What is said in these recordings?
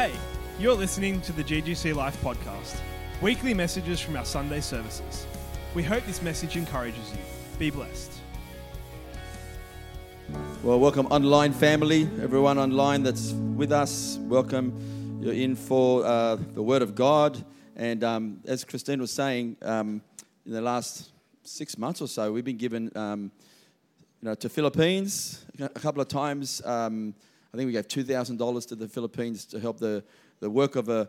Hey, you're listening to the GGC Life podcast, weekly messages from our Sunday services. We hope this message encourages you. Be blessed. Well, welcome online family, everyone online that's with us. Welcome. You're in for uh, the Word of God, and um, as Christine was saying, um, in the last six months or so, we've been given, um, you know, to Philippines a couple of times. I think we gave two thousand dollars to the Philippines to help the the work of a,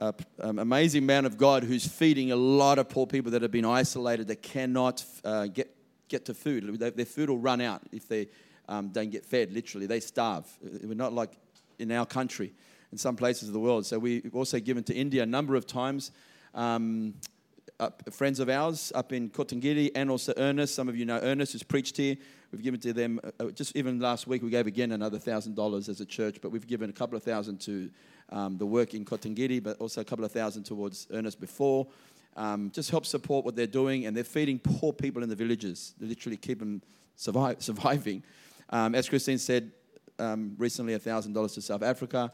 um, amazing man of God who's feeding a lot of poor people that have been isolated that cannot uh, get get to food. Their food will run out if they um, don't get fed. Literally, they starve. We're not like in our country, in some places of the world. So we've also given to India a number of times. Um, friends of ours up in Kotagiri and also Ernest. Some of you know Ernest, who's preached here. We've given to them, uh, uh just even last week, we gave again another $1,000 as a church, but we've given a couple of thousand to um, the work in Kotagiri, but also a couple of thousand towards Ernest before. Um, just help support what they're doing, and they're feeding poor people in the villages. They literally keep them survive, surviving. Um, as Christine said um, recently, $1,000 to South Africa.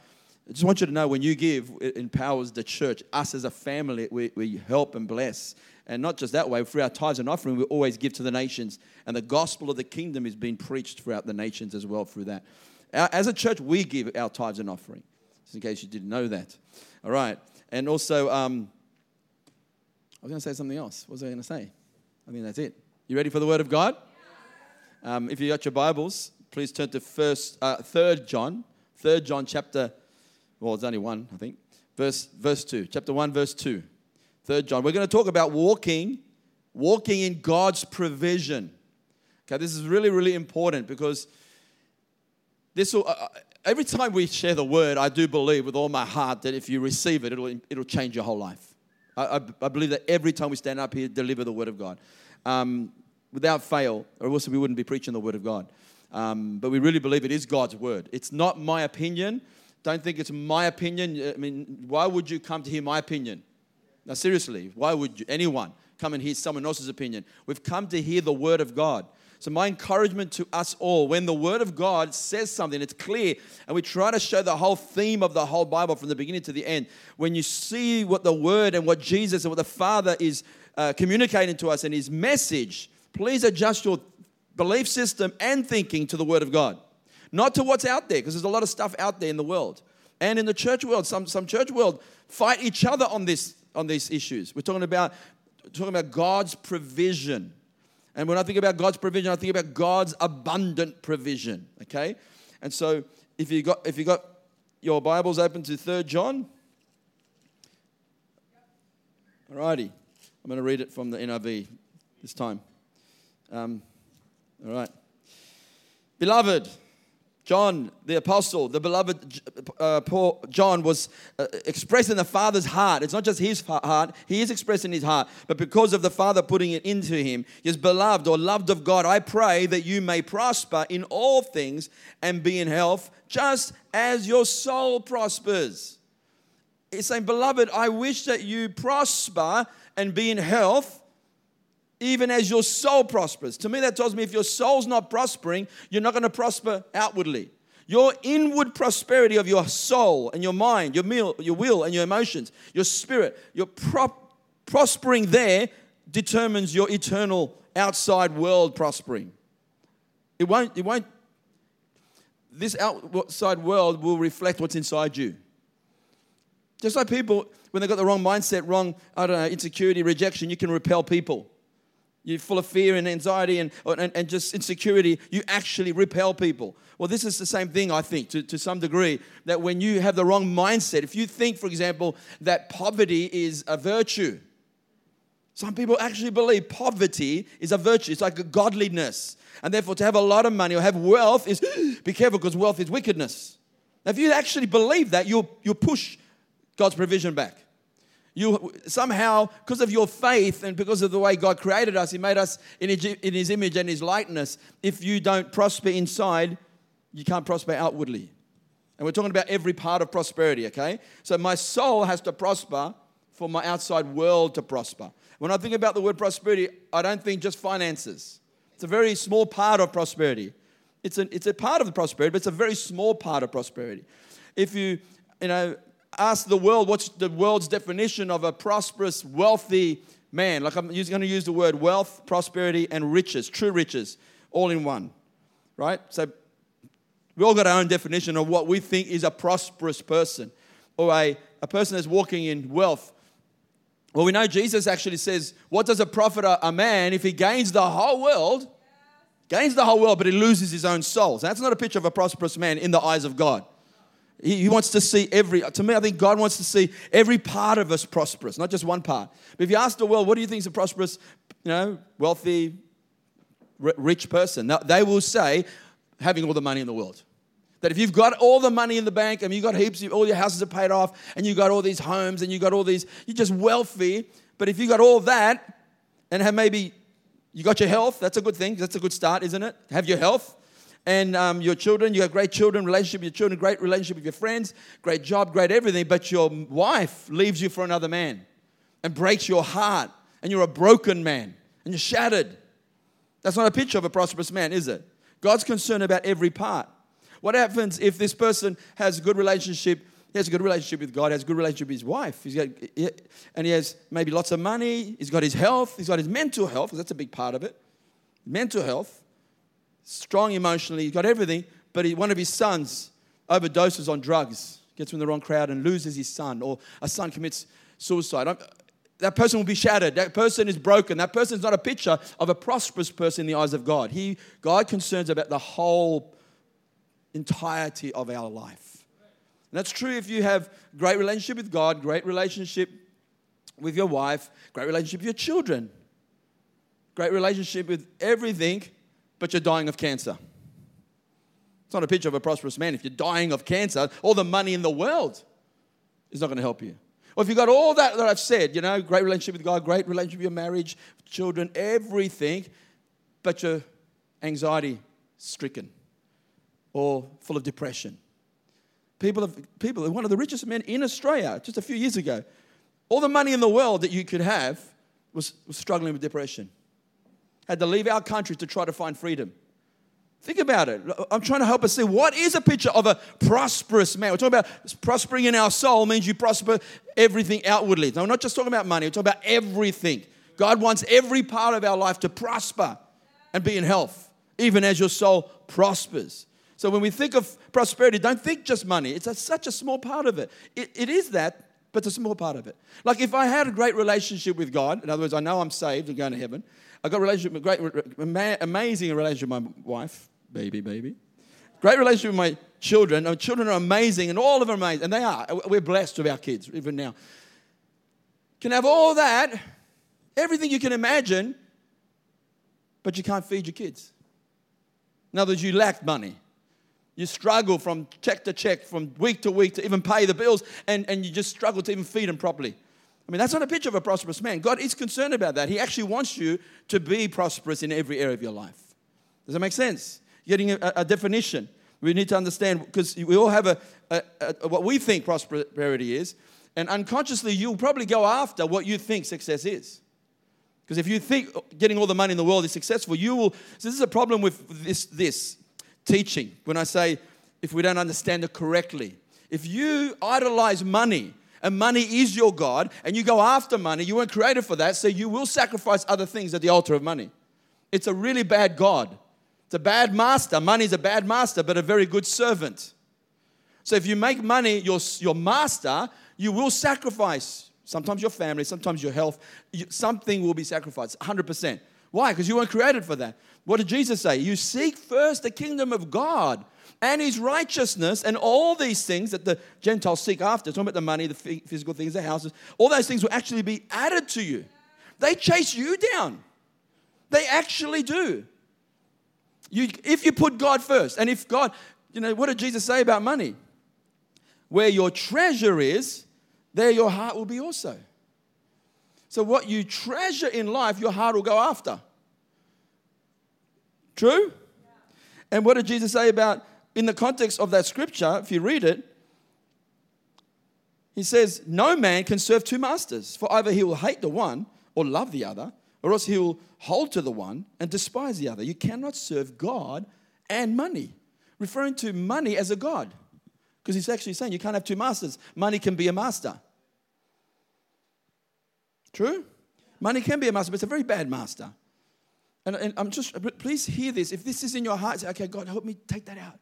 I just want you to know when you give, it empowers the church. Us as a family, we, we help and bless. And not just that way, through our tithes and offering, we always give to the nations. And the gospel of the kingdom is being preached throughout the nations as well through that. As a church, we give our tithes and offering, just in case you didn't know that. All right. And also, um, I was going to say something else. What was I going to say? I think that's it. You ready for the word of God? Um, if you got your Bibles, please turn to first, uh, third John, third John chapter well, it's only one, I think. Verse, verse 2, chapter 1, verse 2. Third John. We're going to talk about walking, walking in God's provision. Okay, this is really, really important because this will, uh, uh, every time we share the word, I do believe with all my heart that if you receive it, it'll, it'll change your whole life. I, I, I believe that every time we stand up here, deliver the word of God. Um, without fail, or else we wouldn't be preaching the word of God. Um, but we really believe it is God's word. It's not my opinion. Don't think it's my opinion. I mean, why would you come to hear my opinion? Now, seriously, why would you, anyone come and hear someone else's opinion? We've come to hear the Word of God. So, my encouragement to us all when the Word of God says something, it's clear, and we try to show the whole theme of the whole Bible from the beginning to the end. When you see what the Word and what Jesus and what the Father is uh, communicating to us in His message, please adjust your belief system and thinking to the Word of God not to what's out there, because there's a lot of stuff out there in the world. And in the church world, some, some church world fight each other on, this, on these issues. We're talking about, talking about God's provision. And when I think about God's provision, I think about God's abundant provision. Okay? And so if you got if you got your Bibles open to 3 John. Alrighty. I'm going to read it from the NIV this time. Um, all right. Beloved, John, the apostle, the beloved uh, Paul, John, was uh, expressing the Father's heart. It's not just his heart, he is expressing his heart, but because of the Father putting it into him, his beloved or loved of God, I pray that you may prosper in all things and be in health, just as your soul prospers. He's saying, Beloved, I wish that you prosper and be in health even as your soul prospers. To me, that tells me if your soul's not prospering, you're not going to prosper outwardly. Your inward prosperity of your soul and your mind, your, meal, your will and your emotions, your spirit, your prospering there determines your eternal outside world prospering. It won't, it won't, this outside world will reflect what's inside you. Just like people, when they've got the wrong mindset, wrong, I don't know, insecurity, rejection, you can repel people you're full of fear and anxiety and, and, and, just insecurity, you actually repel people. Well, this is the same thing, I think, to, to some degree, that when you have the wrong mindset, if you think, for example, that poverty is a virtue, some people actually believe poverty is a virtue. It's like a godliness. And therefore, to have a lot of money or have wealth is, be careful because wealth is wickedness. Now, if you actually believe that, you'll, you'll push God's provision back. You somehow, because of your faith and because of the way God created us, He made us in His image and His likeness. If you don't prosper inside, you can't prosper outwardly. And we're talking about every part of prosperity, okay? So my soul has to prosper for my outside world to prosper. When I think about the word prosperity, I don't think just finances. It's a very small part of prosperity. It's a, it's a part of the prosperity, but it's a very small part of prosperity. If you, you know, ask the world what's the world's definition of a prosperous, wealthy man, like I'm going to use the word wealth, prosperity, and riches, true riches, all in one, right? So we all got our own definition of what we think is a prosperous person or a, a person that's walking in wealth. Well, we know Jesus actually says, What does it profit a, a man if he gains the whole world? Gains the whole world, but he loses his own soul. So that's not a picture of a prosperous man in the eyes of God. He, wants to see every, to me, I think God wants to see every part of us prosperous, not just one part. But if you ask the world, what do you think is a prosperous, you know, wealthy, rich person? They will say, having all the money in the world. That if you've got all the money in the bank and you've got heaps, of, all your houses are paid off, and you've got all these homes and you've got all these, you're just wealthy. But if you've got all that and have maybe you got your health, that's a good thing. That's a good start, isn't it? Have your health and um, your children, you have great children, relationship with your children, great relationship with your friends, great job, great everything, but your wife leaves you for another man and breaks your heart, and you're a broken man and you're shattered. That's not a picture of a prosperous man, is it? God's concerned about every part. What happens if this person has a good relationship? He has a good relationship with God, has a good relationship with his wife, he's got, and he has maybe lots of money, he's got his health, he's got his mental health, because that's a big part of it. Mental health, strong emotionally, he's got everything, but he, one of his sons overdoses on drugs, gets in the wrong crowd and loses his son, or a son commits suicide. I'm, that person will be shattered. That person is broken. That person is not a picture of a prosperous person in the eyes of God. He, God concerns about the whole entirety of our life. And that's true if you have great relationship with God, great relationship with your wife, great relationship with your children, great relationship with everything, but you're dying of cancer. It's not a picture of a prosperous man. If you're dying of cancer, all the money in the world is not going to help you. Or if you've got all that that I've said, you know, great relationship with God, great relationship with your marriage, children, everything, but you're anxiety stricken or full of depression. People, have, people, one of the richest men in Australia just a few years ago, all the money in the world that you could have was, was struggling with depression. Had to leave our country to try to find freedom. Think about it. I'm trying to help us see what is a picture of a prosperous man. We're talking about prospering in our soul means you prosper everything outwardly. No, we're not just talking about money, we're talking about everything. God wants every part of our life to prosper and be in health, even as your soul prospers. So when we think of prosperity, don't think just money. It's a, such a small part of it. it. It is that, but it's a small part of it. Like if I had a great relationship with God, in other words, I know I'm saved and going to heaven. I got a relationship, great, amazing relationship with my wife, baby, baby. Great relationship with my children. Our children are amazing, and all of them are amazing, and they are. We're blessed with our kids even now. Can have all that, everything you can imagine, but you can't feed your kids. In other words, you lack money. You struggle from check to check, from week to week to even pay the bills, and, and you just struggle to even feed them properly. I mean, that's not a picture of a prosperous man. God is concerned about that. He actually wants you to be prosperous in every area of your life. Does that make sense? Getting a, a definition. We need to understand because we all have a, a, a, what we think prosperity is, and unconsciously you'll probably go after what you think success is. Because if you think getting all the money in the world is successful, you will. So this is a problem with this. This teaching when I say if we don't understand it correctly. If you idolize money and money is your God and you go after money, you weren't created for that, so you will sacrifice other things at the altar of money. It's a really bad God. It's a bad master. Money is a bad master, but a very good servant. So if you make money your, your master, you will sacrifice sometimes your family, sometimes your health. something will be sacrificed, 100%. Why? Because you weren't created for that. What did Jesus say? You seek first the kingdom of God and his righteousness, and all these things that the Gentiles seek after, talking about the money, the physical things, the houses, all those things will actually be added to you. They chase you down. They actually do. You, if you put God first, and if God, you know, what did Jesus say about money? Where your treasure is, there your heart will be also. So, what you treasure in life, your heart will go after. True? And what did Jesus say about, in the context of that scripture, if you read it, he says, No man can serve two masters, for either he will hate the one or love the other, or else he will hold to the one and despise the other. You cannot serve God and money, referring to money as a God. Because he's actually saying you can't have two masters. Money can be a master. True? Money can be a master, but it's a very bad master. And, and I'm just, please hear this. If this is in your heart, say, okay, God, help me take that out.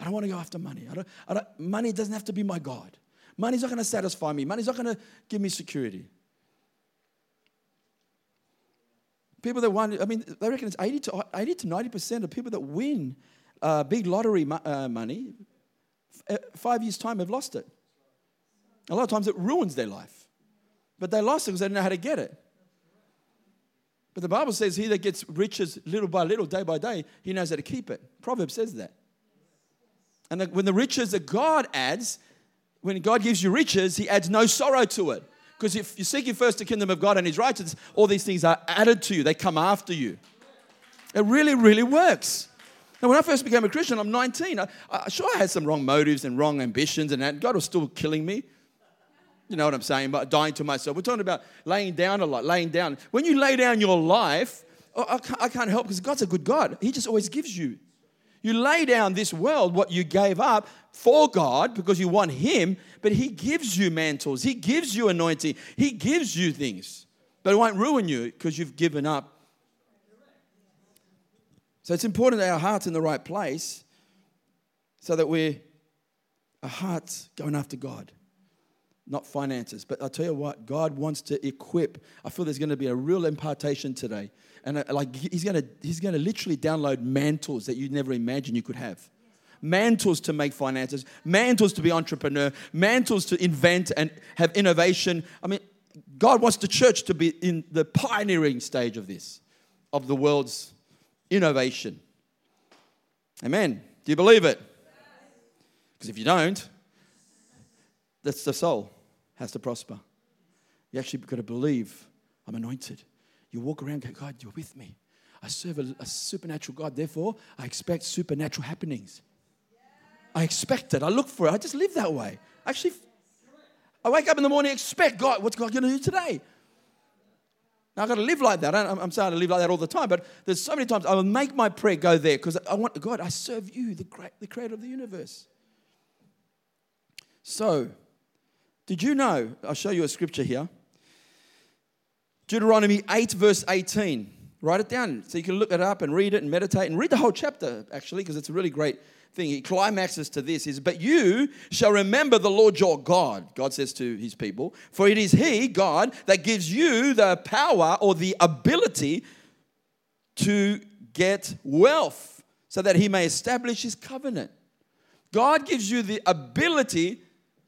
I don't want to go after money. I don't, I don't, money doesn't have to be my God. Money's not going to satisfy me. Money's not going to give me security. People that won, I mean, they reckon it's 80 to, 80 to 90% of people that win uh, big lottery mo- uh, money, f- uh, five years' time have lost it. A lot of times it ruins their life. But they lost it because they didn't know how to get it. But the Bible says, He that gets riches little by little, day by day, he knows how to keep it. Proverbs says that. And the, when the riches that God adds, when God gives you riches, He adds no sorrow to it. Because if you seek first the kingdom of God and His righteousness, all these things are added to you, they come after you. It really, really works. Now, when I first became a Christian, I'm 19. I, I, sure, I had some wrong motives and wrong ambitions, and. God was still killing me. You know what I'm saying? But dying to myself. We're talking about laying down a lot, laying down. When you lay down your life, oh, I can't, I can't help because God's a good God. He just always gives you. You lay down this world, what you gave up for God because you want Him, but He gives you mantles, He gives you anointing, He gives you things. But it won't ruin you because you've given up. So it's important that our heart's in the right place so that we're our heart's going after God, not finances. But I'll tell you what, God wants to equip. I feel there's going to be a real impartation today and uh, like he's gonna he's gonna literally download mantles that you never imagined you could have. Mantles to make finances mantles to be entrepreneur mantles to invent and have innovation. I mean god wants the church to be in the pioneering stage of this of the world's innovation. Amen. Do you believe it? Because if you don't that's the soul has to prosper. You actually got to believe i'm anointed you walk around going, God, you're with me. I serve a, a supernatural God. Therefore, I expect supernatural happenings. I expect it. I look for it. I just live that way. Actually, I wake up in the morning, expect God, what's God going to do today? Now, I've got to live like that. I'm saying I live like that all the time, but there's so many times I will make my prayer go there because I want, God, I serve you, the, great, the creator of the universe. So, did you know? I'll show you a scripture here. Deuteronomy 8, verse 18. Write it down so you can look it up and read it and meditate and read the whole chapter, actually, because it's a really great thing. He climaxes to this is, But you shall remember the Lord your God, God says to his people, for it is He, God, that gives you the power or the ability to get wealth so that He may establish His covenant. God gives you the ability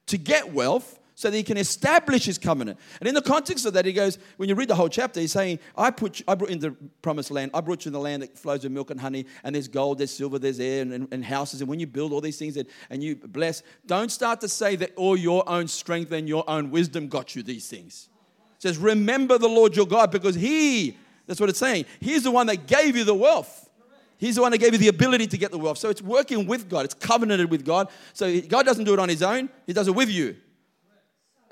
to get wealth so that he can establish his covenant. And in the context of that, he goes, when you read the whole chapter, he's saying, I put you, I brought you in the promised land, I brought you in the land that flows with milk and honey, and there's gold, there's silver, there's air, and, and, and houses. And when you build all these things and, and you bless, don't start to say that all your own strength and your own wisdom got you these things. It says, Remember the Lord your God, because he, that's what it's saying, he's the one that gave you the wealth. He's the one that gave you the ability to get the wealth. So it's working with God. It's covenanted with God. So God doesn't do it on his own. He does it with you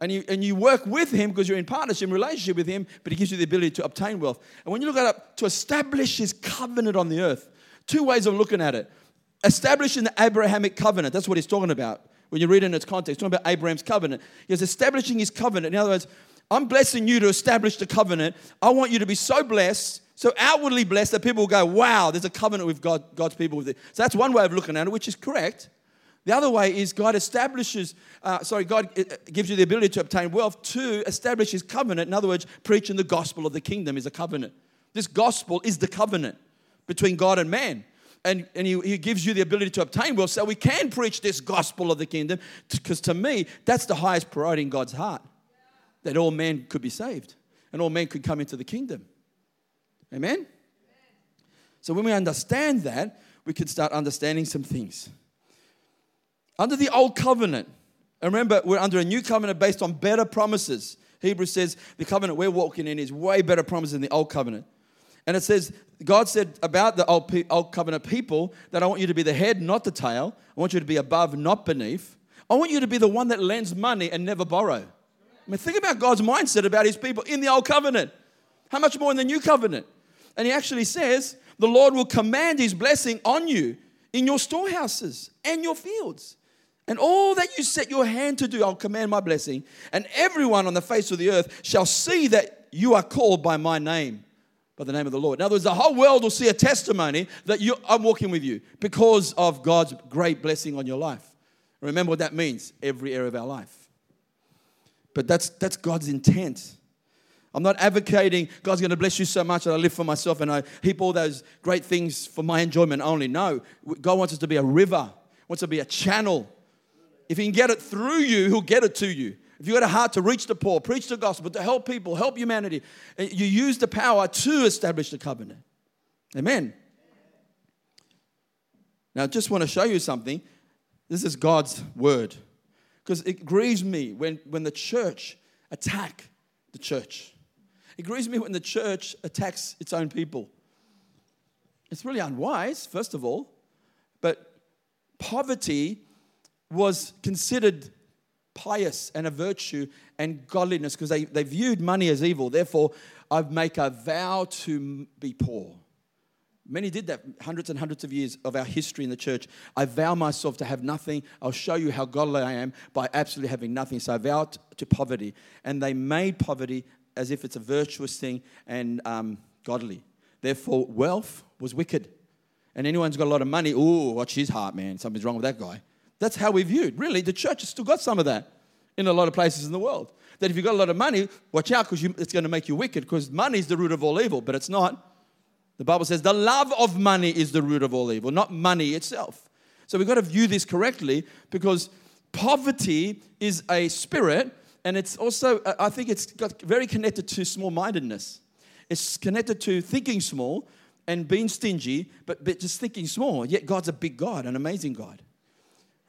and you, and you work with him because you're in partnership, in relationship with him, but he gives you the ability to obtain wealth. And when you look at it, to establish his covenant on the earth, two ways of looking at it. Establishing the Abrahamic covenant, that's what he's talking about. When you read it in its context, talking about Abraham's covenant. He's establishing his covenant. In other words, I'm blessing you to establish the covenant. I want you to be so blessed, so outwardly blessed that people will go, wow, there's a covenant with God, God's people with it. So that's one way of looking at it, which is correct. The other way is God establishes, uh, sorry, God uh, gives you the ability to obtain wealth to establish his covenant. In other words, preaching the gospel of the kingdom is a covenant. This gospel is the covenant between God and man. And, and he, he gives you the ability to obtain wealth so we can preach this gospel of the kingdom. Because to me, that's the highest priority in God's heart that all men could be saved and all men could come into the kingdom. Amen? So when we understand that, we can start understanding some things. Under the old covenant, and remember, we're under a new covenant based on better promises. Hebrews says the covenant we're walking in is way better promises than the old covenant. And it says, God said about the old, old covenant people that I want you to be the head, not the tail. I want you to be above, not beneath. I want you to be the one that lends money and never borrow. I mean, think about God's mindset about his people in the old covenant. How much more in the new covenant? And he actually says, the Lord will command his blessing on you in your storehouses and your fields. And all that you set your hand to do, I'll command my blessing. And everyone on the face of the earth shall see that you are called by my name, by the name of the Lord. In other words, the whole world will see a testimony that you, I'm walking with you because of God's great blessing on your life. Remember what that means every area of our life. But that's, that's God's intent. I'm not advocating God's going to bless you so much that I live for myself and I heap all those great things for my enjoyment only. No, God wants us to be a river, wants to be a channel. If He can get it through you, He'll get it to you. If you've got a heart to reach the poor, preach the gospel, to help people, help humanity, eh, you use the power to establish the covenant. Amen. Now, I just want to show you something. This is God's word. Because it grieves me when, when the church attack the church. It grieves me when the church attacks its own people. It's really unwise, first of all, but poverty was considered pious and a virtue and godliness because they, they viewed money as evil. Therefore, I make a vow to be poor. Many did that hundreds and hundreds of years of our history in the church. I vow myself to have nothing. I'll show you how godly I am by absolutely having nothing. So I vowed to poverty. And they made poverty as if it's a virtuous thing and um, godly. Therefore, wealth was wicked. And anyone's got a lot of money, ooh, watch his heart, man. Something's wrong with that guy. That's how we viewed. Really, the church has still got some of that in a lot of places in the world. That if you've got a lot of money, watch out because it's going to make you wicked because money is the root of all evil, but it's not. The Bible says the love of money is the root of all evil, not money itself. So we've got to view this correctly because poverty is a spirit and it's also, uh, I think it's got very connected to small mindedness. It's connected to thinking small and being stingy, but, but just thinking small. Yet God's a big God, an amazing God.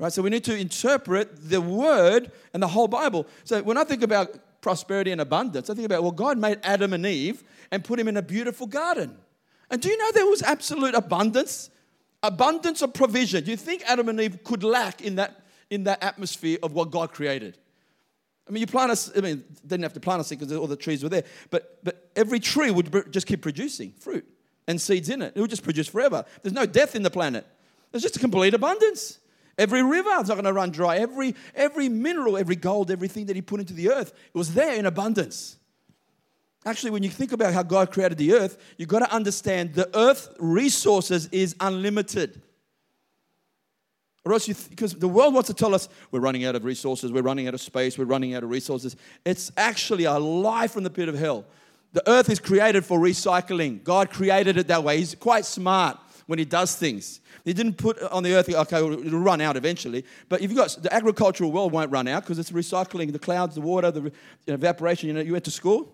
Right? So we need to interpret the word and the whole Bible. So when I think about prosperity and abundance, I think about, well, God made Adam and Eve and put him in a beautiful garden. And do you know there was absolute abundance? Abundance of provision. Do you think Adam and Eve could lack in that, in that atmosphere of what God created? I mean, you plant a, I mean, didn't have to plant seed because all the trees were there, but, but every tree would just keep producing fruit and seeds in it. It would just produce forever. There's no death in the planet. There's just a complete abundance. Every river is not going to run dry. Every, every mineral, every gold, everything that he put into the earth, it was there in abundance. Actually, when you think about how God created the earth, you've got to understand the earth resources is unlimited. Or else, because the world wants to tell us we're running out of resources, we're running out of space, we're running out of resources. It's actually a lie from the pit of hell. The earth is created for recycling. God created it that way. He's quite smart when He does things. He didn't put on the earth, okay, it'll run out eventually. But if you've got the agricultural world, won't run out because it's recycling the clouds, the water, the evaporation. You know, you went to school,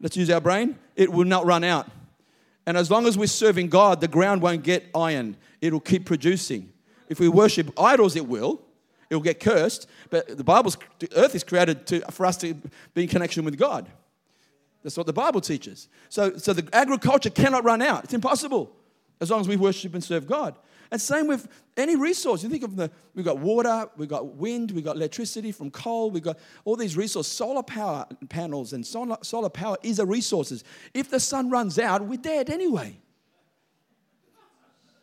let's use our brain, it will not run out. And as long as we're serving God, the ground won't get iron, it'll keep producing. If we worship idols, it will. It will get cursed. But the Bible's the earth is created to, for us to be in connection with God. That's what the Bible teaches. So, so the agriculture cannot run out. It's impossible as long as we worship and serve God. And same with any resource. You think of the, we've got water, we've got wind, we've got electricity from coal, we've got all these resources. Solar power panels and solar, solar power is a resources. If the sun runs out, we're dead anyway.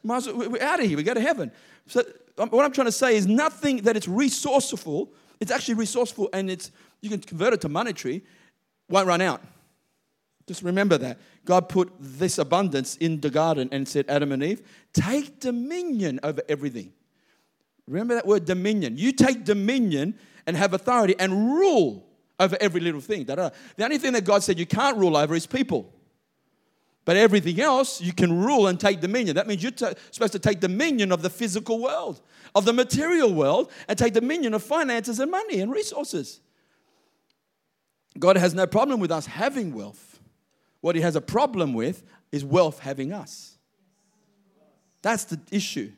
We're out of here, we go to heaven. So um, what I'm trying to say is nothing that it's resourceful, it's actually resourceful and it's you can convert it to monetary, won't run out. Just remember that. God put this abundance in the garden and said, Adam and Eve, take dominion over everything. Remember that word dominion. You take dominion and have authority and rule over every little thing. The only thing that God said you can't rule over is people. But everything else you can rule and take dominion. That means you're t- supposed to take dominion of the physical world, of the material world, and take dominion of finances and money and resources. God has no problem with us having wealth. What he has a problem with is wealth having us. That's the issue.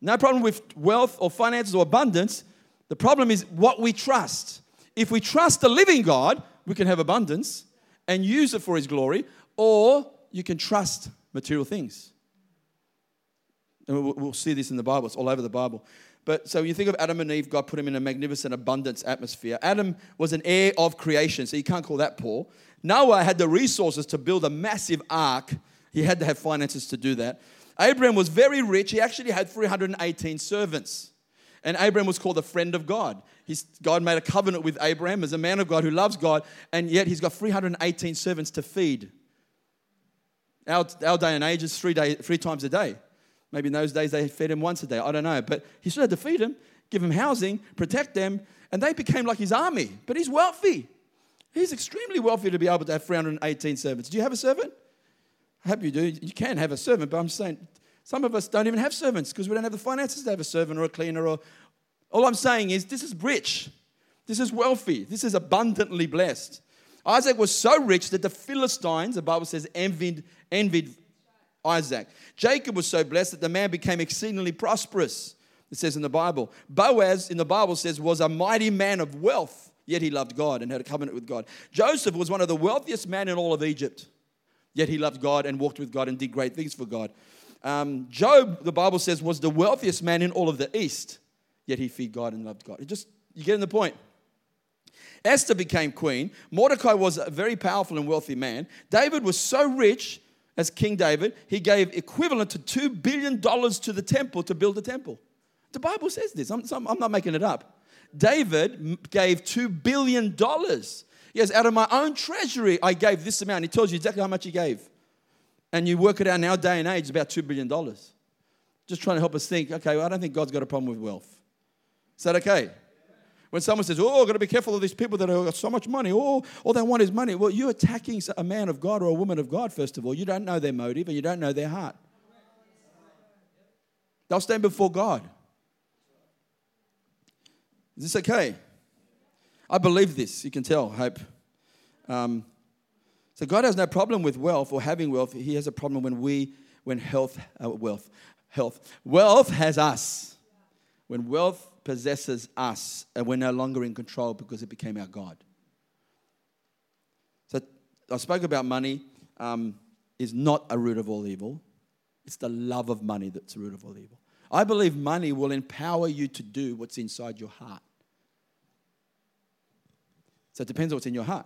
No problem with wealth or finances or abundance. The problem is what we trust. If we trust the living God, we can have abundance and use it for his glory, or you can trust material things. And we'll see this in the Bible, it's all over the Bible. But so you think of Adam and Eve, God put him in a magnificent abundance atmosphere. Adam was an heir of creation, so you can't call that poor. Noah had the resources to build a massive ark. He had to have finances to do that. Abraham was very rich. He actually had 318 servants. And Abraham was called the friend of God. He's, God made a covenant with Abraham as a man of God who loves God, and yet he's got 318 servants to feed. Our, our day and age is three, day, three times a day. Maybe in those days they fed him once a day. I don't know. But he still had to feed them, give them housing, protect them, and they became like his army. But he's wealthy. He's extremely wealthy to be able to have 318 servants. Do you have a servant? I hope you do. You can have a servant, but I'm saying some of us don't even have servants because we don't have the finances to have a servant or a cleaner. Or all I'm saying is this is rich. This is wealthy. This is abundantly blessed. Isaac was so rich that the Philistines, the Bible says, envied, envied Isaac. Jacob was so blessed that the man became exceedingly prosperous. It says in the Bible. Boaz, in the Bible, says, was a mighty man of wealth, yet he loved God and had a covenant with God. Joseph was one of the wealthiest men in all of Egypt, yet he loved God and walked with God and did great things for God. Um, Job, the Bible says, was the wealthiest man in all of the East, yet he feared God and loved God. It just, you get in the point. Esther became queen. Mordecai was a very powerful and wealthy man. David was so rich as King David, he gave equivalent to $2 billion to the temple to build the temple. The Bible says this. I'm, I'm not making it up. David gave $2 billion. Yes, out of my own treasury, I gave this amount. He tells you exactly how much he gave. And you work it out our day and age, about $2 billion. Just trying to help us think, okay, well, I don't think God's got a problem with wealth. Is that okay? When someone says, Oh, I've got to be careful of these people that have got so much money, oh, all they want is money. Well, you're attacking a man of God or a woman of God, first of all. You don't know their motive and you don't know their heart. They'll stand before God. Is this okay? I believe this. You can tell, hope. Um, so God has no problem with wealth or having wealth. He has a problem when we, when health, uh, wealth, health, wealth has us. When wealth possesses us and we're no longer in control because it became our God. So I spoke about money um, is not a root of all evil. It's the love of money that's the root of all evil. I believe money will empower you to do what's inside your heart. So it depends on what's in your heart.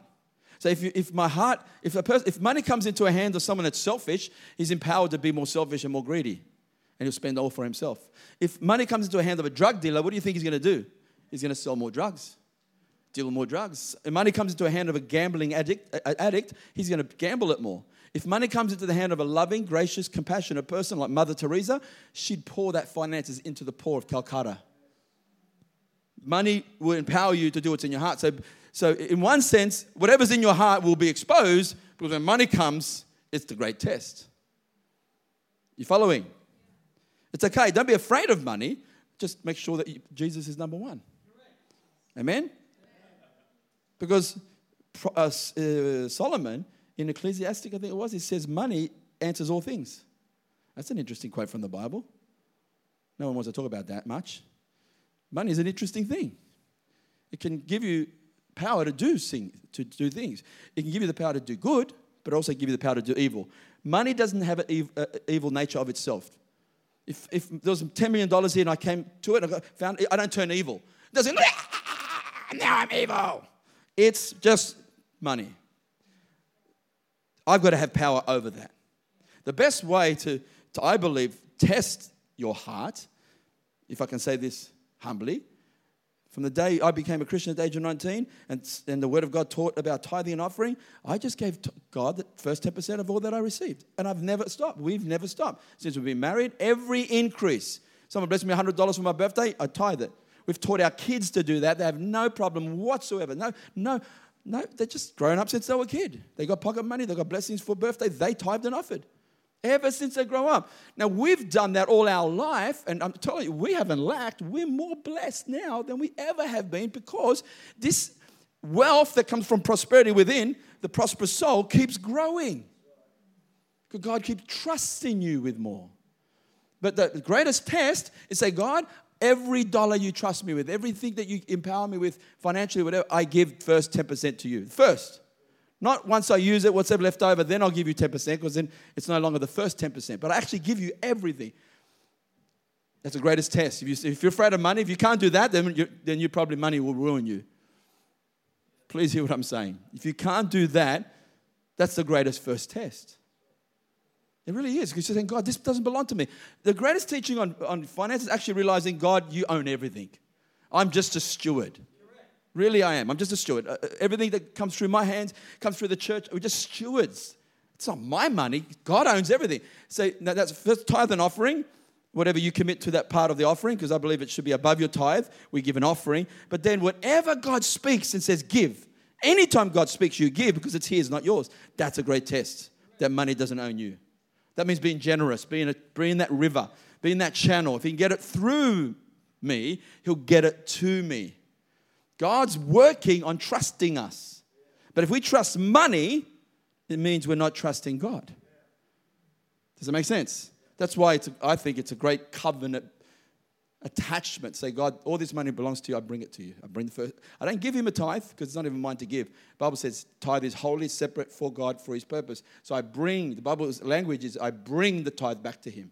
So if, you, if my heart, if, a person, if money comes into a hand of someone that's selfish, he's empowered to be more selfish and more greedy and he'll spend all for himself. If money comes into a hand of a drug dealer, what do you think he's going to do? He's going to sell more drugs, deal more drugs. If money comes into a hand of a gambling addict, addict he's going to gamble it more. If money comes into the hand of a loving, gracious, compassionate person like Mother Teresa, she'd pour that finances into the poor of Calcutta. Money will empower you to do what's in your heart. So, so in one sense, whatever's in your heart will be exposed because when money comes, it's the great test. You following? It's okay. Don't be afraid of money. Just make sure that you, Jesus is number one. Amen? Because uh, uh, Solomon in Ecclesiastic, I think it was, he says, Money answers all things. That's an interesting quote from the Bible. No one wants to talk about that much. Money is an interesting thing. It can give you power to do, to do things. It can give you the power to do good, but also give you the power to do evil. Money doesn't have an uh, evil nature of itself. If, if there was $10 million here and I came to it, I found I don't turn evil. It doesn't, now I'm evil. It's just money. I've got to have power over that. The best way to, to I believe, test your heart, if I can say this humbly, from the day I became a Christian at the age of 19 and, and the Word of God taught about tithing and offering, I just gave God the first 10% of all that I received. And I've never stopped. We've never stopped. Since we've been married, every increase. Someone blessed me $100 for my birthday, I tithe it. We've taught our kids to do that. They have no problem whatsoever. No, no, no, they're just grown up since they were a kid. They got pocket money, they got blessings for birthday, they tithed and offered ever since they grow up. Now, we've done that all our life, and I'm telling you, we haven't lacked. We're more blessed now than we ever have been because this wealth that comes from prosperity within, the prosperous soul, keeps growing. Because God keeps trusting you with more. But the greatest test is say, God, every dollar you trust me with, everything that you empower me with financially, whatever, I give first 10% to you. First. Not once I use it, what's left over, then I'll give you 10% because then it's no longer the first 10%. But I actually give you everything. That's the greatest test. If, you, you're afraid of money, if you can't do that, then you, then you probably money will ruin you. Please hear what I'm saying. If you can't do that, that's the greatest first test. It really is. Because you're saying, God, this doesn't belong to me. The greatest teaching on, on finance is actually realizing, God, you own everything. I'm just a steward. Really, I am. I'm just a steward. Uh, uh, everything that comes through my hands comes through the church. We're just stewards. It's not my money. God owns everything. So that's first tithe and offering. Whatever you commit to that part of the offering, because I believe it should be above your tithe. We give an offering. But then, whatever God speaks and says, give. Anytime God speaks, you give because it's His, not yours. That's a great test that money doesn't own you. That means being generous, being, a, being that river, being that channel. If He can get it through me, He'll get it to me. God's working on trusting us. But if we trust money, it means we're not trusting God. Does that make sense? That's why it's, I think it's a great covenant attachment. Say, God, all this money belongs to you. I bring it to you. I bring the first. I don't give him a tithe because it's not even mine to give. The Bible says tithe is wholly separate for God for his purpose. So I bring, the Bible's language is I bring the tithe back to him.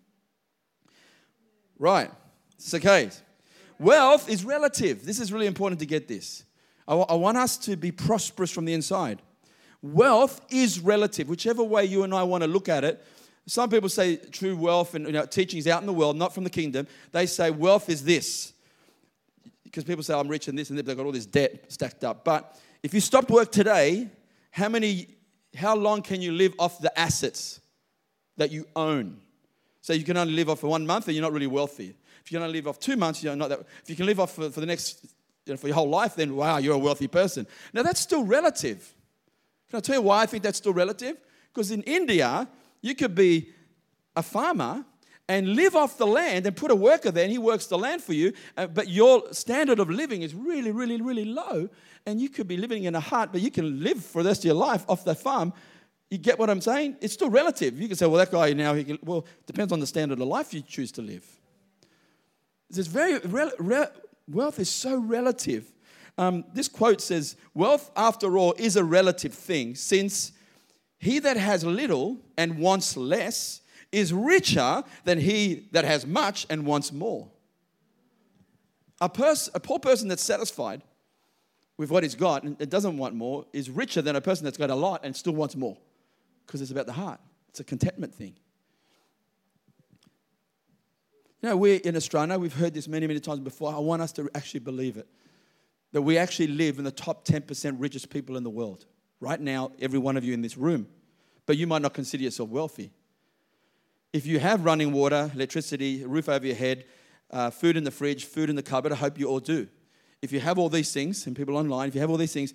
Right. It's okay. Wealth is relative. This is really important to get this. I, want us to be prosperous from the inside. Wealth is relative, whichever way you and I want to look at it. Some people say true wealth and you know, teachings out in the world, not from the kingdom. They say wealth is this. Because people say, I'm rich and this and that, they've got all this debt stacked up. But if you stopped work today, how many, how long can you live off the assets that you own? So you can only live off for one month, and you're not really wealthy. If you can only live off two months, you're not that. If you can live off for, for the next, you know, for your whole life, then wow, you're a wealthy person. Now that's still relative. Can I tell you why I think that's still relative? Because in India, you could be a farmer and live off the land and put a worker there and he works the land for you, uh, but your standard of living is really, really, really low. And you could be living in a hut, but you can live for the rest of your life off the farm. You get what I'm saying? It's still relative. You can say, well, that guy now, he can, well, depends on the standard of life you choose to live. It's very, re, re, wealth is so relative. Um, this quote says, Wealth, after all, is a relative thing, since he that has little and wants less is richer than he that has much and wants more. A, pers- a poor person that's satisfied with what he's got and doesn't want more is richer than a person that's got a lot and still wants more because it's about the heart. It's a contentment thing. You know, we're in Australia, we've heard this many, many times before. I want us to actually believe it that we actually live in the top 10% richest people in the world. Right now, every one of you in this room. But you might not consider yourself wealthy. If you have running water, electricity, a roof over your head, uh, food in the fridge, food in the cupboard, I hope you all do. If you have all these things, and people online, if you have all these things,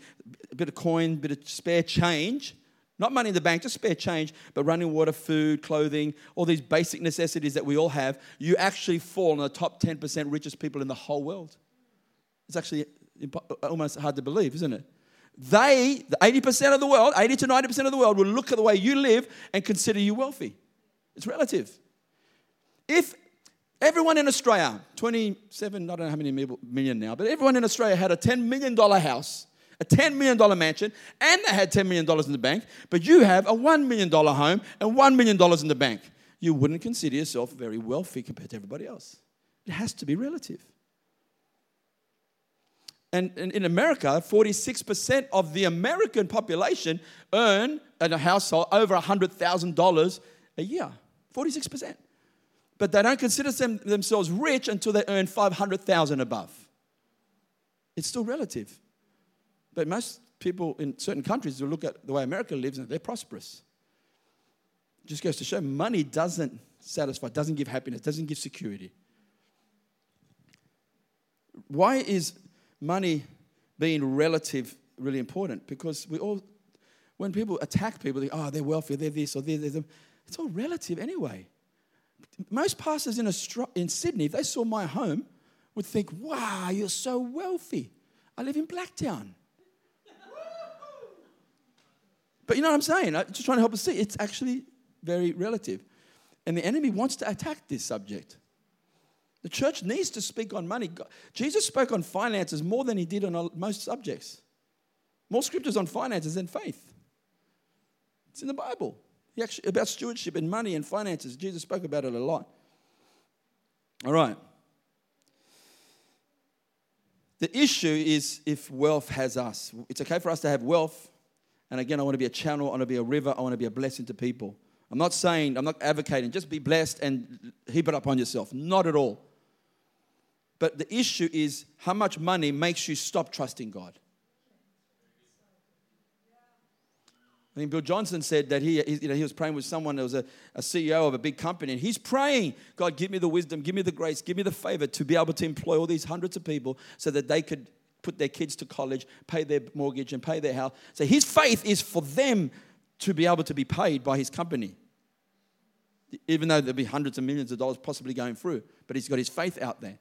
a bit of coin, a bit of spare change, not money in the bank, just spare change, but running water, food, clothing, all these basic necessities that we all have, you actually fall in the top 10% richest people in the whole world. It's actually almost hard to believe, isn't it? They, the 80% of the world, 80 to 90% of the world will look at the way you live and consider you wealthy. It's relative. If everyone in Australia, 27, I don't know how many million now, but everyone in Australia had a $10 million house, a $10 million mansion, and they had $10 million in the bank, but you have a $1 million home and $1 million in the bank, you wouldn't consider yourself very wealthy compared to everybody else. It has to be relative. And, in America, 46% of the American population earn in a household over $100,000 a year. 46%. But they don't consider them, themselves rich until they earn 500,000 above. It's still relative. But most people in certain countries will look at the way America lives and they're prosperous. It just goes to show money doesn't satisfy, doesn't give happiness, doesn't give security. Why is money being relative really important because we all, when people attack people, they, oh, they're wealthy, they're this or they're, they're them. It's all relative anyway. Most pastors in, in Sydney, if they saw my home, would think, wow, you're so wealthy. I live in Blacktown. But you know what I'm saying? I'm just trying to help us see. It's actually very relative. And the enemy wants to attack this subject. The church needs to speak on money. Jesus spoke on finances more than he did on most subjects. More scriptures on finances than faith. It's in the Bible. He actually, about stewardship and money and finances. Jesus spoke about it a lot. All right. The issue is if wealth has us. It's okay for us to have wealth. And again, I want to be a channel, I want to be a river, I want to be a blessing to people. I'm not saying, I'm not advocating, just be blessed and heap it up on yourself. Not at all. But the issue is how much money makes you stop trusting God. I mean, Bill Johnson said that he, you know, he was praying with someone that was a, a CEO of a big company, and he's praying, God, give me the wisdom, give me the grace, give me the favor to be able to employ all these hundreds of people so that they could put their kids to college, pay their mortgage, and pay their house. So his faith is for them to be able to be paid by his company, even though there'll be hundreds of millions of dollars possibly going through. But he's got his faith out there.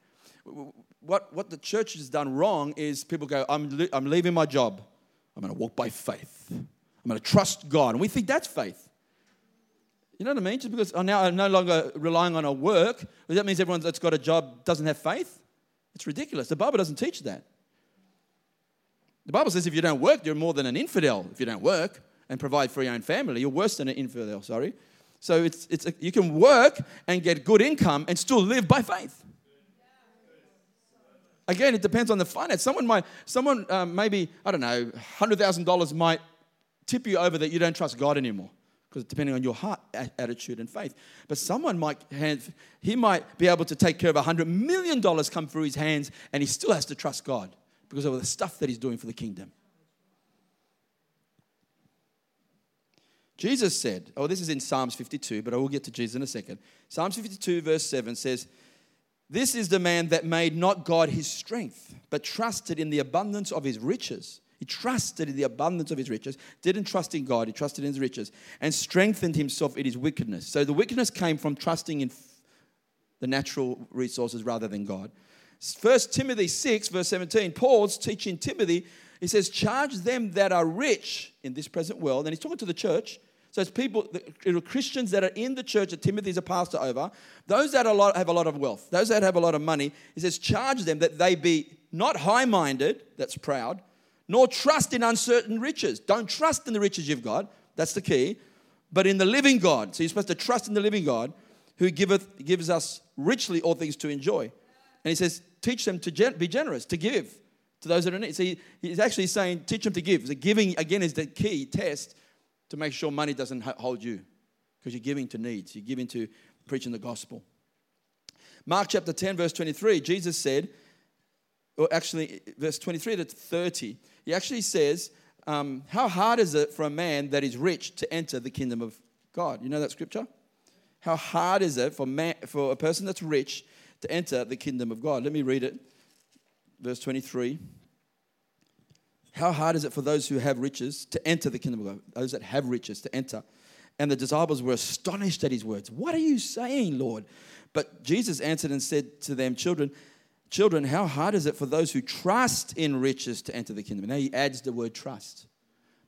What, what the church has done wrong is people go, I'm, I'm leaving my job. I'm going to walk by faith. I'm going to trust God. And we think that's faith. You know what I mean? Just because now I'm no longer relying on a work, that means everyone that's got a job doesn't have faith? It's ridiculous. The Bible doesn't teach that. The Bible says if you don't work, you're more than an infidel. If you don't work and provide for your own family, you're worse than an infidel, sorry. So it's, it's a, you can work and get good income and still live by faith. Again, it depends on the finance. Someone might, someone um, maybe, I don't know, $100,000 might tip you over that you don't trust God anymore because depending on your heart attitude and faith. But someone might have, he might be able to take care of $100 million come through his hands and he still has to trust God because of the stuff that he's doing for the kingdom. Jesus said, oh, this is in Psalms 52, but I will get to Jesus in a second. Psalms 52, verse 7 says, This is the man that made not God his strength, but trusted in the abundance of his riches he trusted in the abundance of his riches, didn't trust in God, he trusted in his riches, and strengthened himself in his wickedness. So the wickedness came from trusting in the natural resources rather than God. First Timothy 6, verse 17, Paul's teaching Timothy, he says, Charge them that are rich in this present world. And he's talking to the church. So it's people, Christians that are in the church that Timothy's a pastor over, those that lot, have a lot of wealth, those that have a lot of money, he says, charge them that they be not high minded, that's proud, nor trust in uncertain riches. Don't trust in the riches you've got. That's the key. But in the living God. So you're supposed to trust in the living God who giveth, gives us richly all things to enjoy. And he says, teach them to gen- be generous, to give to those that are in need. So he, he's actually saying, teach them to give. The giving, again, is the key test to make sure money doesn't hold you because you're giving to needs. You're giving to preaching the gospel. Mark chapter 10, verse 23, Jesus said, or actually, verse 23 to 30, he actually says, um, How hard is it for a man that is rich to enter the kingdom of God? You know that scripture? How hard is it for, man, for a person that's rich to enter the kingdom of God? Let me read it. Verse 23. How hard is it for those who have riches to enter the kingdom of God? Those that have riches to enter. And the disciples were astonished at his words. What are you saying, Lord? But Jesus answered and said to them, Children, Children, how hard is it for those who trust in riches to enter the kingdom? Now he adds the word trust.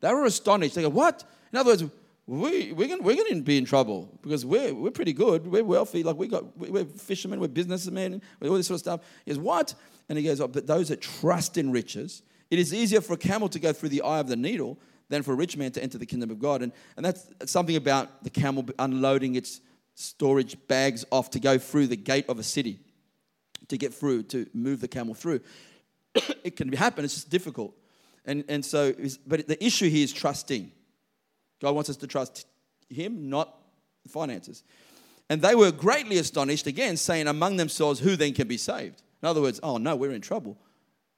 They were astonished. They go, What? In other words, we, we're going we're to be in trouble because we're, we're pretty good. We're wealthy. Like we got, we're fishermen, we're businessmen, all this sort of stuff. He goes, What? And he goes, oh, But those that trust in riches, it is easier for a camel to go through the eye of the needle than for a rich man to enter the kingdom of God. And, and that's something about the camel unloading its storage bags off to go through the gate of a city to get through, to move the camel through. it can happen, it's just difficult. And, and so, but the issue here is trusting. God wants us to trust Him, not finances. And they were greatly astonished, again, saying among themselves, Who then can be saved? In other words, oh no, we're in trouble.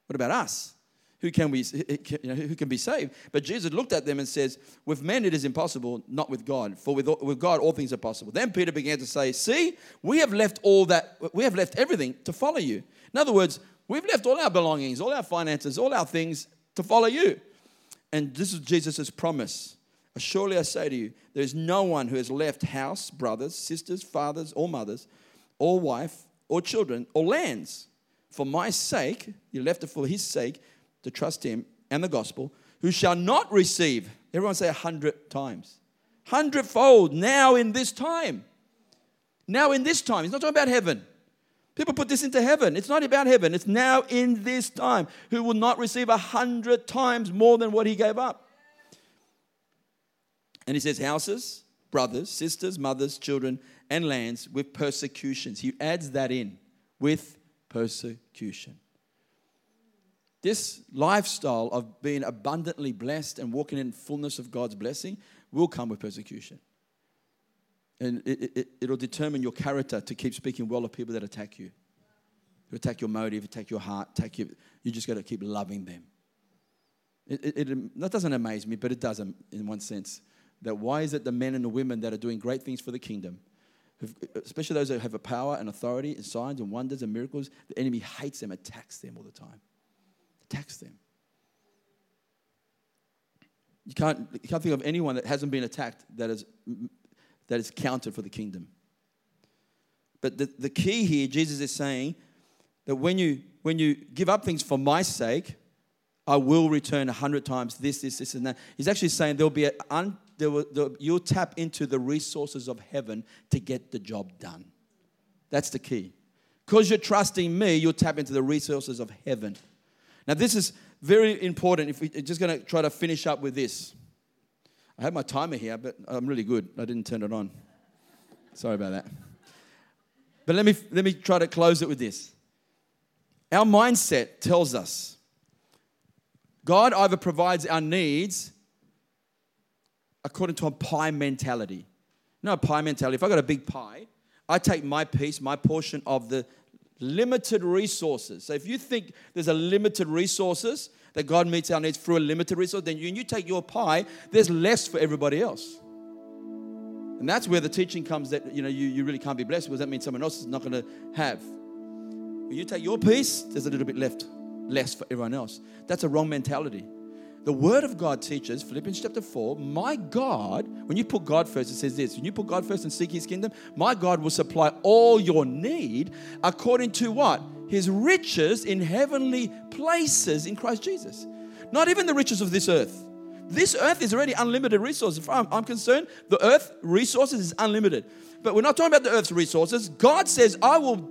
What about us? Who can, we, you know, who can be saved? But Jesus looked at them and says, With men it is impossible, not with God. For with, with God all things are possible. Then Peter began to say, See, we have left all that, we have left everything to follow you. In other words, we've left all our belongings, all our finances, all our things to follow you. And this is Jesus' promise. Surely I say to you, there is no one who has left house, brothers, sisters, fathers, or mothers, or wife, or children, or lands for my sake, you left it for his sake, to trust him and the gospel, who shall not receive, everyone say a hundred times, hundredfold now in this time. Now in this time. He's not talking about heaven. People put this into heaven. It's not about heaven. It's now in this time. Who will not receive a hundred times more than what he gave up. And he says, houses, brothers, sisters, mothers, children, and lands with persecutions. He adds that in with persecution. This lifestyle of being abundantly blessed and walking in fullness of God's blessing will come with persecution. And it, it, it'll determine your character to keep speaking well of people that attack you. Who attack your motive, attack your heart, attack you. You just got to keep loving them. It, it, it, that doesn't amaze me, but it does in one sense. That why is it the men and the women that are doing great things for the kingdom, especially those that have a power and authority and signs and wonders and miracles, the enemy hates them, attacks them all the time. Attacks them. You can't, you can't think of anyone that hasn't been attacked that is, that is counted for the kingdom. But the, the key here, Jesus is saying that when you, when you give up things for my sake, I will return a hundred times this, this, this, and that. He's actually saying there'll be a un, there will, you'll tap into the resources of heaven to get the job done. That's the key. Because you're trusting me, you'll tap into the resources of heaven. Now, this is very important. If we're just going to try to finish up with this, I have my timer here, but I'm really good. I didn't turn it on. Sorry about that. But let me, let me try to close it with this. Our mindset tells us God either provides our needs according to a pie mentality. You know, a pie mentality. If I got a big pie, I take my piece, my portion of the limited resources. So if you think there's a limited resources that God meets our needs through a limited resource, then you, you take your pie, there's less for everybody else. And that's where the teaching comes that you know you, you really can't be blessed because that means someone else is not going to have. When you take your piece, there's a little bit left, less for everyone else. That's a wrong mentality. The Word of God teaches, Philippians chapter 4, my God, when you put God first, it says this when you put God first and seek His kingdom, my God will supply all your need according to what? His riches in heavenly places in Christ Jesus. Not even the riches of this earth. This earth is already unlimited resources. As I'm, I'm concerned, the earth resources is unlimited. But we're not talking about the earth's resources. God says, I will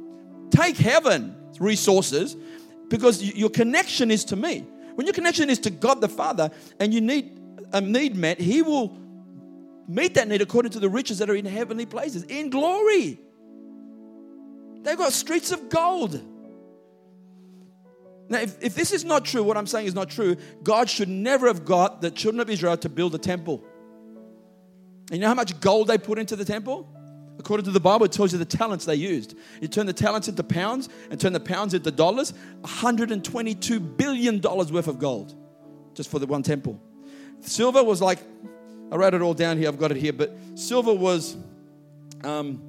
take heaven's resources because your connection is to me. When your connection is to God the Father and you need a need met, He will meet that need according to the riches that are in heavenly places, in glory. They've got streets of gold. Now, if, if this is not true, what I'm saying is not true, God should never have got the children of Israel to build a temple. And you know how much gold they put into the temple? According to the Bible, it tells you the talents they used. You turn the talents into pounds and turn the pounds into dollars, $122 billion worth of gold just for the one temple. Silver was like, I wrote it all down here, I've got it here, but silver was um,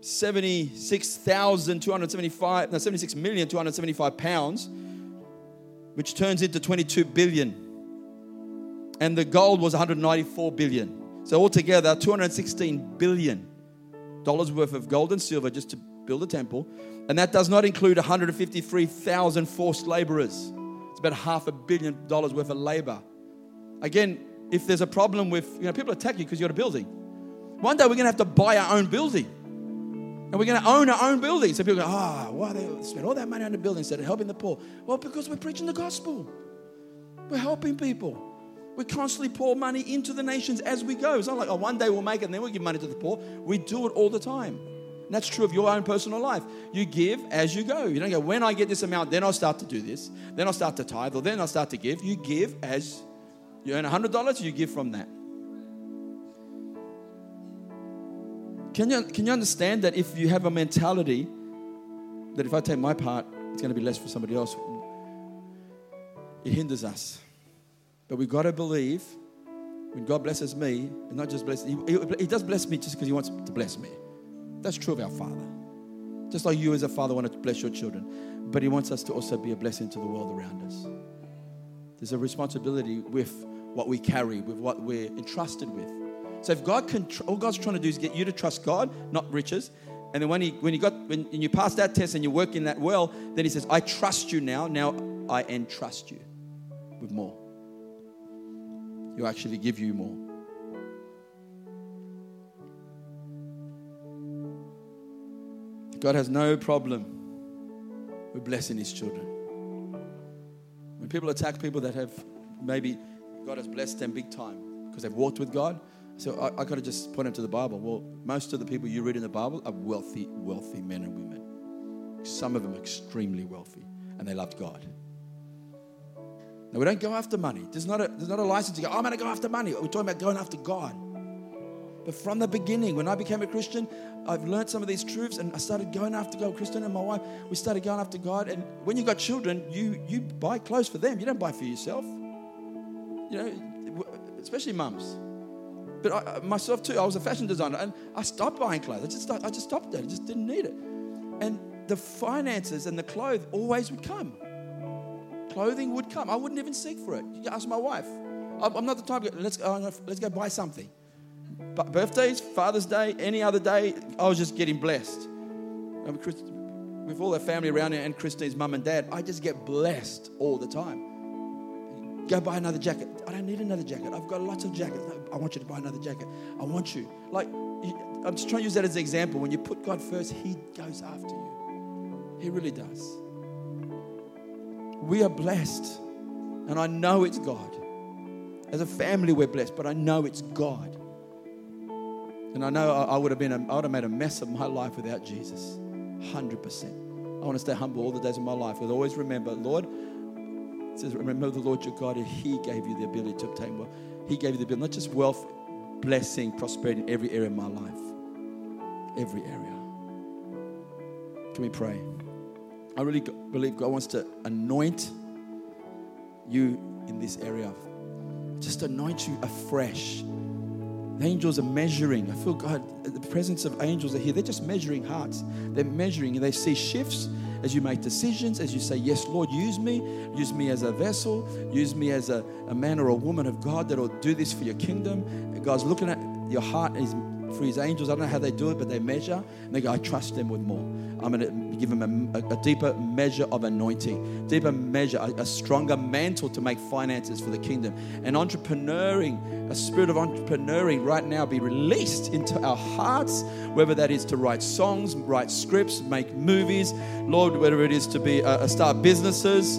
76,275, no, 76,275 pounds, which turns into 22 billion. And the gold was 194 billion. So altogether, 216 billion dollars worth of gold and silver just to build a temple. And that does not include 153,000 forced laborers. It's about half a billion dollars worth of labor. Again, if there's a problem with, you know, people attack you because you're a building. One day we're going to have to buy our own building. And we're going to own our own building. So people go, ah, oh, why they spend all that money on the building instead of helping the poor? Well, because we're preaching the gospel. We're helping people. We constantly pour money into the nations as we go. It's not like, oh, one day we'll make it and then we'll give money to the poor. We do it all the time. And that's true of your own personal life. You give as you go. You don't go, when I get this amount, then I'll start to do this. Then I'll start to tithe, or then I'll start to give. You give as you earn $100, you give from that. Can you, can you understand that if you have a mentality that if I take my part, it's going to be less for somebody else? It hinders us. But we've got to believe when God blesses me, and not just bless, he, he does bless me just because He wants to bless me. That's true of our Father. Just like you as a father want to bless your children, but He wants us to also be a blessing to the world around us. There's a responsibility with what we carry, with what we're entrusted with. So if God can, all God's trying to do is get you to trust God, not riches. And then when He, when He got, when you pass that test and you work in that well, then He says, "I trust you now. Now I entrust you with more." He'll actually give you more. God has no problem with blessing his children. When people attack people that have maybe God has blessed them big time because they've walked with God, so I, I got to just point to the Bible. Well, most of the people you read in the Bible are wealthy, wealthy men and women. Some of them extremely wealthy, and they loved God. Now, we don't go after money. There's not a, there's not a license to go, I'm going to go after money. We're talking about going after God. But from the beginning, when I became a Christian, I've learned some of these truths and I started going after God. Kristen and my wife, we started going after God. And when you've got children, you, you buy clothes for them. You don't buy for yourself. You know, especially mums. But I, myself too, I was a fashion designer and I stopped buying clothes. I just, I just stopped it. I just didn't need it. And the finances and the clothes always would come. Clothing would come. I wouldn't even seek for it. You ask my wife. I'm not the type, let's, go, let's go buy something But birthdays, Father's Day, any other day, I was just getting blessed. With all the family around here and Christine's mum and dad, I just get blessed all the time. Go buy another jacket. I don't need another jacket. I've got lots of jackets. I want you to buy another jacket. I want you. Like, I'm just trying to use that as an example. When you put God first, He goes after you. He really does. We are blessed, and I know it's God. As a family, we're blessed, but I know it's God. And I know I would have been, a, I would have made a mess of my life without Jesus. 100%. I want to stay humble all the days of my life. But always remember, Lord, it says, remember the Lord your God, and He gave you the ability to obtain wealth. He gave you the ability, not just wealth, blessing, prosperity in every area of my life. Every area. Can we pray? I really believe God wants to anoint you in this area. Just anoint you afresh The Angels are measuring. I feel God, the presence of angels are here. They're just measuring hearts. They're measuring and they see shifts as you make decisions, as you say, Yes, Lord, use me. Use me as a vessel. Use me as a, a man or a woman of God that'll do this for your kingdom. God's looking at your heart for his angels. I don't know how they do it, but they measure and they go, I trust them with more. I'm going to give them a, a, deeper measure of anointing, deeper measure, a, a, stronger mantle to make finances for the kingdom. And entrepreneuring, a spirit of entrepreneuring right now be released into our hearts, whether that is to write songs, write scripts, make movies, Lord, whether it is to be uh, start businesses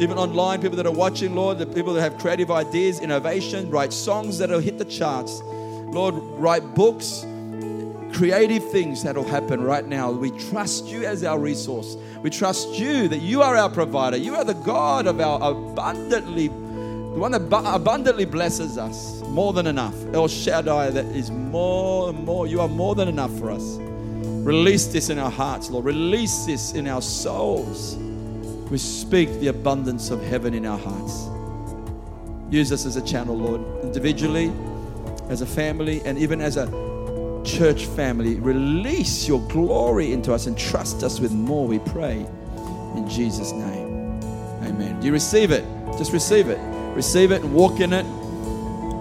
even online, people that are watching, Lord, the people that have creative ideas, innovation, write songs that'll hit the charts. Lord, write books, creative things that'll happen right now. We trust you as our resource. We trust you that you are our provider. You are the God of our abundantly, the one that abundantly blesses us. More than enough. El Shaddai, that is more and more. You are more than enough for us. Release this in our hearts, Lord. Release this in our souls. We speak the abundance of heaven in our hearts. Use us as a channel, Lord, individually as a family, and even as a church family. Release your glory into us and trust us with more, we pray. In Jesus' name. Amen. Do you receive it? Just receive it. Receive it and walk in it.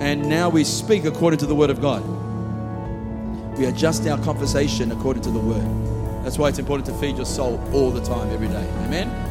And now we speak according to the Word of God. We adjust our conversation according to the Word. That's why it's important to feed your soul all the time, every day. Amen.